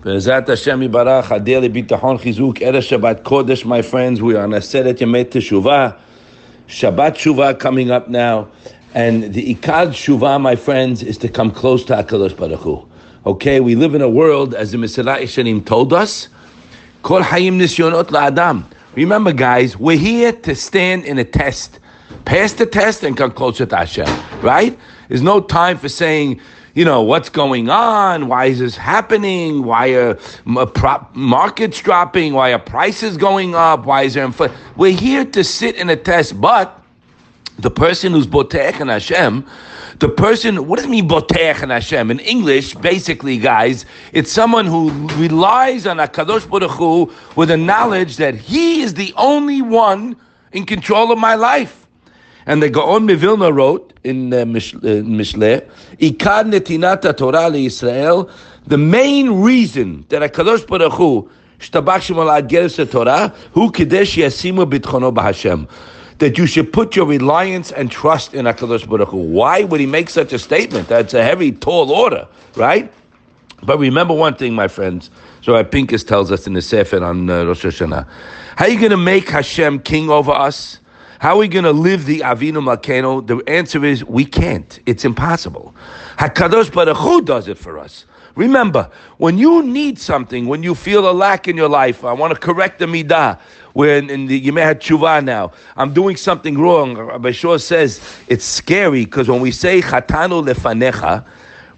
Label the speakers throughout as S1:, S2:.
S1: Be'ezat Hashem Yibarach, Adeli Bitachon Chizuk, Erev Shabbat Kodesh, my friends. We are on a Seret Yemet Teshuvah. Shabbat Shuvah coming up now. And the Ikad Shuvah, my friends, is to come close to HaKadosh Baruch Hu. Okay, we live in a world, as the Mesilat Yesharim told us, Kol Hayim Nisyonot La'adam. Remember, guys, we're here to stand in a test. Pass the test and come closer to Hashem, right? There's no time for saying, you know, what's going on? Why is this happening? Why are markets dropping? Why are prices going up? Why is there inflation? We're here to sit in a test, but the person who's Botech and Hashem, the person, what does it mean Botech and Hashem? In English, basically, guys, it's someone who relies on HaKadosh Baruch Hu with the knowledge that He is the only one in control of my life. And the Gaon Mivilna wrote in uh, Mishle, Ikad netinat Torah Israel, the main reason that HaKadosh Baruch Hu, shtabach shemalad geres Torah, hu kadesh yasimu bitchono b'Hashem that you should put your reliance and trust in HaKadosh Baruch Hu. Why would he make such a statement? That's a heavy, tall order, right? But remember one thing, my friends. So Pinkus tells us in the Sefer on uh, Rosh Hashanah. How are you going to make Hashem king over us? How are we going to live the Avinu Malkeinu? The answer is we can't. It's impossible. Hakadosh Baruch Hu does it for us. Remember, when you need something, when you feel a lack in your life, I want to correct the midah. When in the Yemei Tshuva now, I'm doing something wrong. Rabbi Shor says it's scary because when we say Chatanu lefanecha,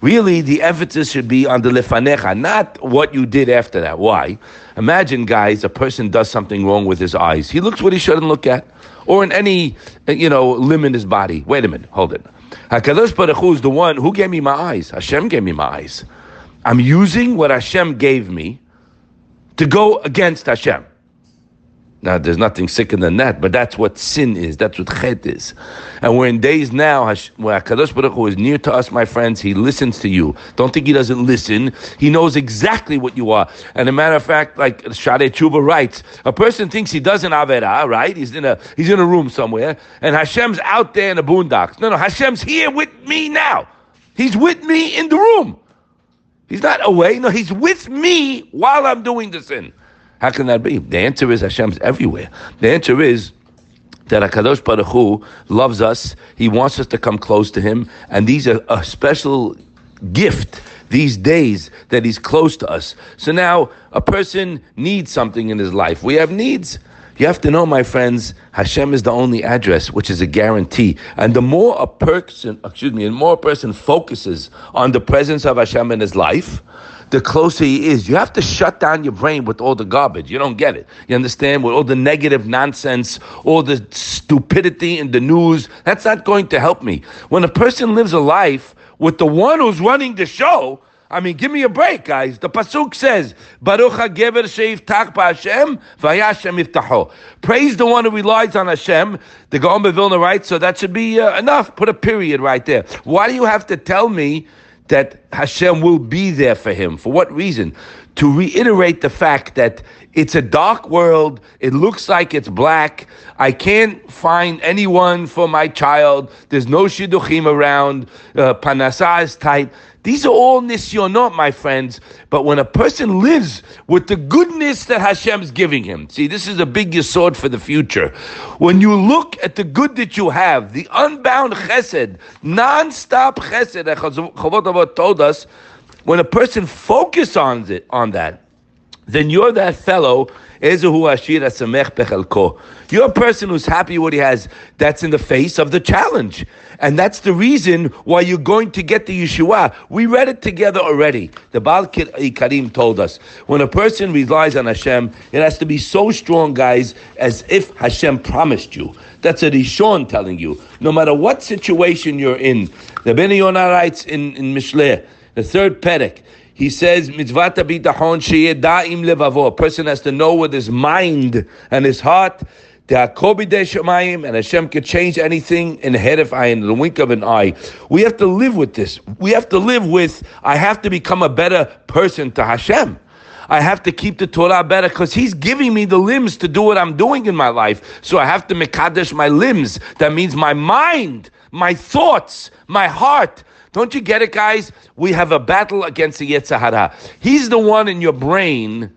S1: really the emphasis should be on the lefanecha, not what you did after that. Why? Imagine, guys, a person does something wrong with his eyes. He looks what he shouldn't look at or in any, uh, you know, limb in his body. Wait a minute, hold it. HaKadosh Baruch Hu is the one who gave me my eyes. Hashem gave me my eyes. I'm using what Hashem gave me to go against Hashem. Now, there's nothing sicker than that, but that's what sin is. That's what chet is. And we're in days now where Kadosh Baruch Hu is near to us, my friends. He listens to you. Don't think he doesn't listen. He knows exactly what you are. And a matter of fact, like Shaarei Tshuva writes, a person thinks he does an Avera, right? He's in a, he's in a room somewhere, and Hashem's out there in the boondocks. No, no, Hashem's here with me now. He's with me in the room. He's not away. No, he's with me while I'm doing the sin. How can that be? The answer is Hashem's everywhere. The answer is that Hakadosh Baruch Hu loves us. He wants us to come close to Him, and these are a special gift these days that He's close to us. So now a person needs something in his life. We have needs. You have to know, my friends, Hashem is the only address, which is a guarantee. And the more a person, excuse me, the more a person focuses on the presence of Hashem in his life, the closer he is. You have to shut down your brain with all the garbage. You don't get it. You understand? With all the negative nonsense, all the stupidity in the news. That's not going to help me. When a person lives a life with the one who's running the show, I mean, give me a break, guys. The pasuk says, "Baruch Gever Tach Hashem Vayashem Iftaho." Praise the one who relies on Hashem. The Gaon Vilna writes, so that should be uh, enough. Put a period right there. Why do you have to tell me that Hashem will be there for him. For what reason? To reiterate the fact that it's a dark world. It looks like it's black. I can't find anyone for my child. There's no shidduchim around. Uh, Parnasa is tight. These are all nisyonot, my friends. But when a person lives with the goodness that Hashem is giving him, see, this is a big sword for the future. When you look at the good that you have, the unbound chesed, non-stop chesed that Chavot told us, when a person focuses on it, on that, then you're that fellow you're a person who's happy what he has. That's in the face of the challenge. And that's the reason why you're going to get the Yeshua. We read it together already. The Baal Karim told us when a person relies on Hashem, it has to be so strong, guys, as if Hashem promised you. That's a Rishon telling you. No matter what situation you're in. The Ben Yonah writes in, in Mishleh, the third Perek, he says, mitzvah bitachon sheyeda'im levavo. A person has to know with his mind and his heart. And Hashem can change anything in the head of eye, in the wink of an eye. We have to live with this. We have to live with, I have to become a better person to Hashem. I have to keep the Torah better because He's giving me the limbs to do what I'm doing in my life. So I have to mekadesh my limbs. That means my mind, my thoughts, my heart, Don't you get it, guys? We have a battle against the Yetzer Hara. He's the one in your brain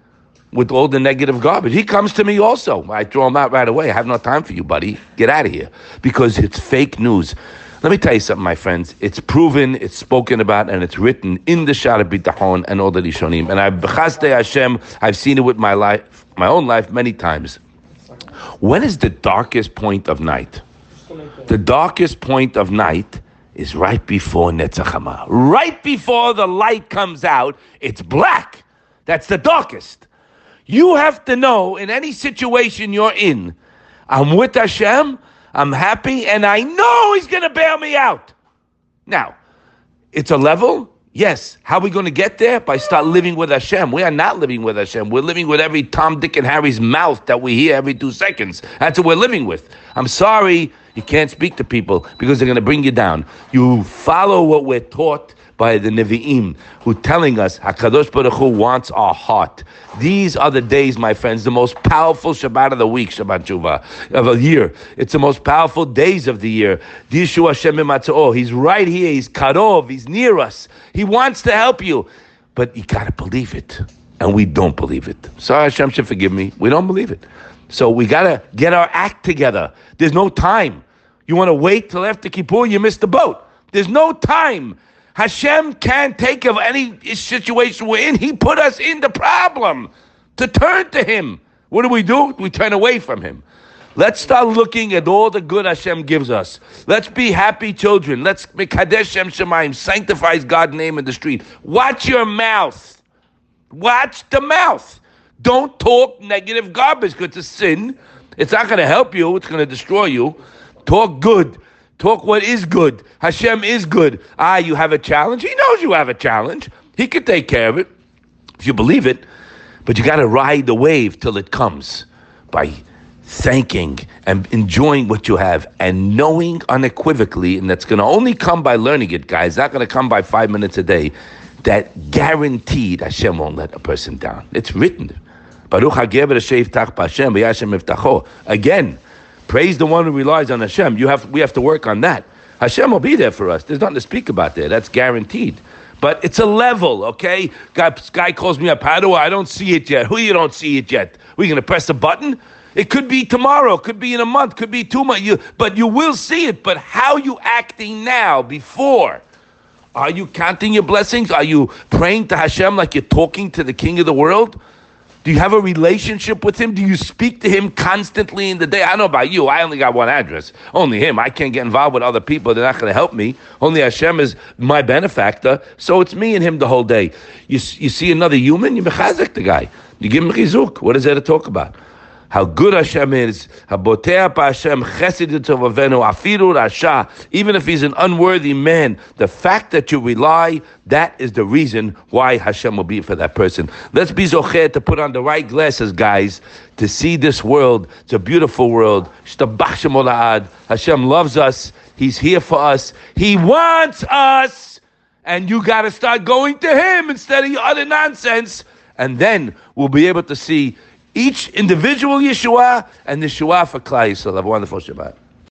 S1: with all the negative garbage. He comes to me also. I throw him out right away. I have no time for you, buddy. Get out of here. Because it's fake news. Let me tell you something, my friends. It's proven, it's spoken about, and it's written in the Shara Bitachon and all the Rishonim. And I've Hashem, I've seen it with my life, my own life many times. When is the darkest point of night? The darkest point of night is right before Netzachama. Right before the light comes out, it's black. That's the darkest. You have to know in any situation you're in, I'm with Hashem, I'm happy, and I know He's going to bail me out. Now, it's a level. Yes. How are we going to get there? By start living with Hashem. We are not living with Hashem. We're living with every Tom, Dick, and Harry's mouth that we hear every two seconds. That's what we're living with. I'm sorry you can't speak to people because they're going to bring you down. You follow what we're taught by the Nevi'im, who telling us Hakadosh Baruch Hu wants our heart. These are the days, my friends, the most powerful Shabbat of the week, Shabbat Shuvah of a year. It's the most powerful days of the year. Dirshu Hashem He's right here. He's karov. He's near us. He wants to help you, but you gotta believe it, and we don't believe it. Sorry, Hashem should forgive me. We don't believe it. So we gotta get our act together. There's no time. You want to wait till after Kippur? You miss the boat. There's no time. Hashem can't take of any situation we're in. He put us in the problem to turn to Him. What do we do? We turn away from Him. Let's start looking at all the good Hashem gives us. Let's be happy children. Let's make Shem Shemaim, sanctifies God's name in the street. Watch your mouth. Watch the mouth. Don't talk negative garbage because it's a sin. It's not going to help you. It's going to destroy you. Talk good. Talk what is good. Hashem is good. Ah, you have a challenge. He knows you have a challenge. He can take care of it if you believe it. But you got to ride the wave till it comes by thanking and enjoying what you have and knowing unequivocally, and that's going to only come by learning it, guys. Not going to come by five minutes a day. That guaranteed Hashem won't let a person down. It's written. Baruch Again, Praise the one who relies on Hashem. You have, we have to work on that. Hashem will be there for us. There's nothing to speak about there. That's guaranteed. But it's a level, okay? Guy, guy calls me up. How do I? I don't see it yet. Who you don't see it yet? We're going to press a button? It could be tomorrow, could be in a month, could be two months. You, but you will see it. But how you acting now, before? Are you counting your blessings? Are you praying to Hashem like you're talking to the King of the world? Do you have a relationship with him? Do you speak to him constantly in the day? I don't know about you. I only got one address. Only him. I can't get involved with other people. They're not going to help me. Only Hashem is my benefactor. So it's me and him the whole day. You, you see another human, you mechazik the guy. You give him chizuk. What is there to talk about? How good Hashem is, Habotea Hashem Chesed Avenu Afiru Rasha. Even if he's an unworthy man, the fact that you rely, that is the reason why Hashem will be for that person. Let's be zocher to put on the right glasses, guys, to see this world. It's a beautiful world. Hashem loves us. He's here for us. He wants us. And you got to start going to Him instead of your other nonsense. And then we'll be able to see each individual Yeshua and the Yeshua for Klal Yisrael. Have a wonderful Shabbat.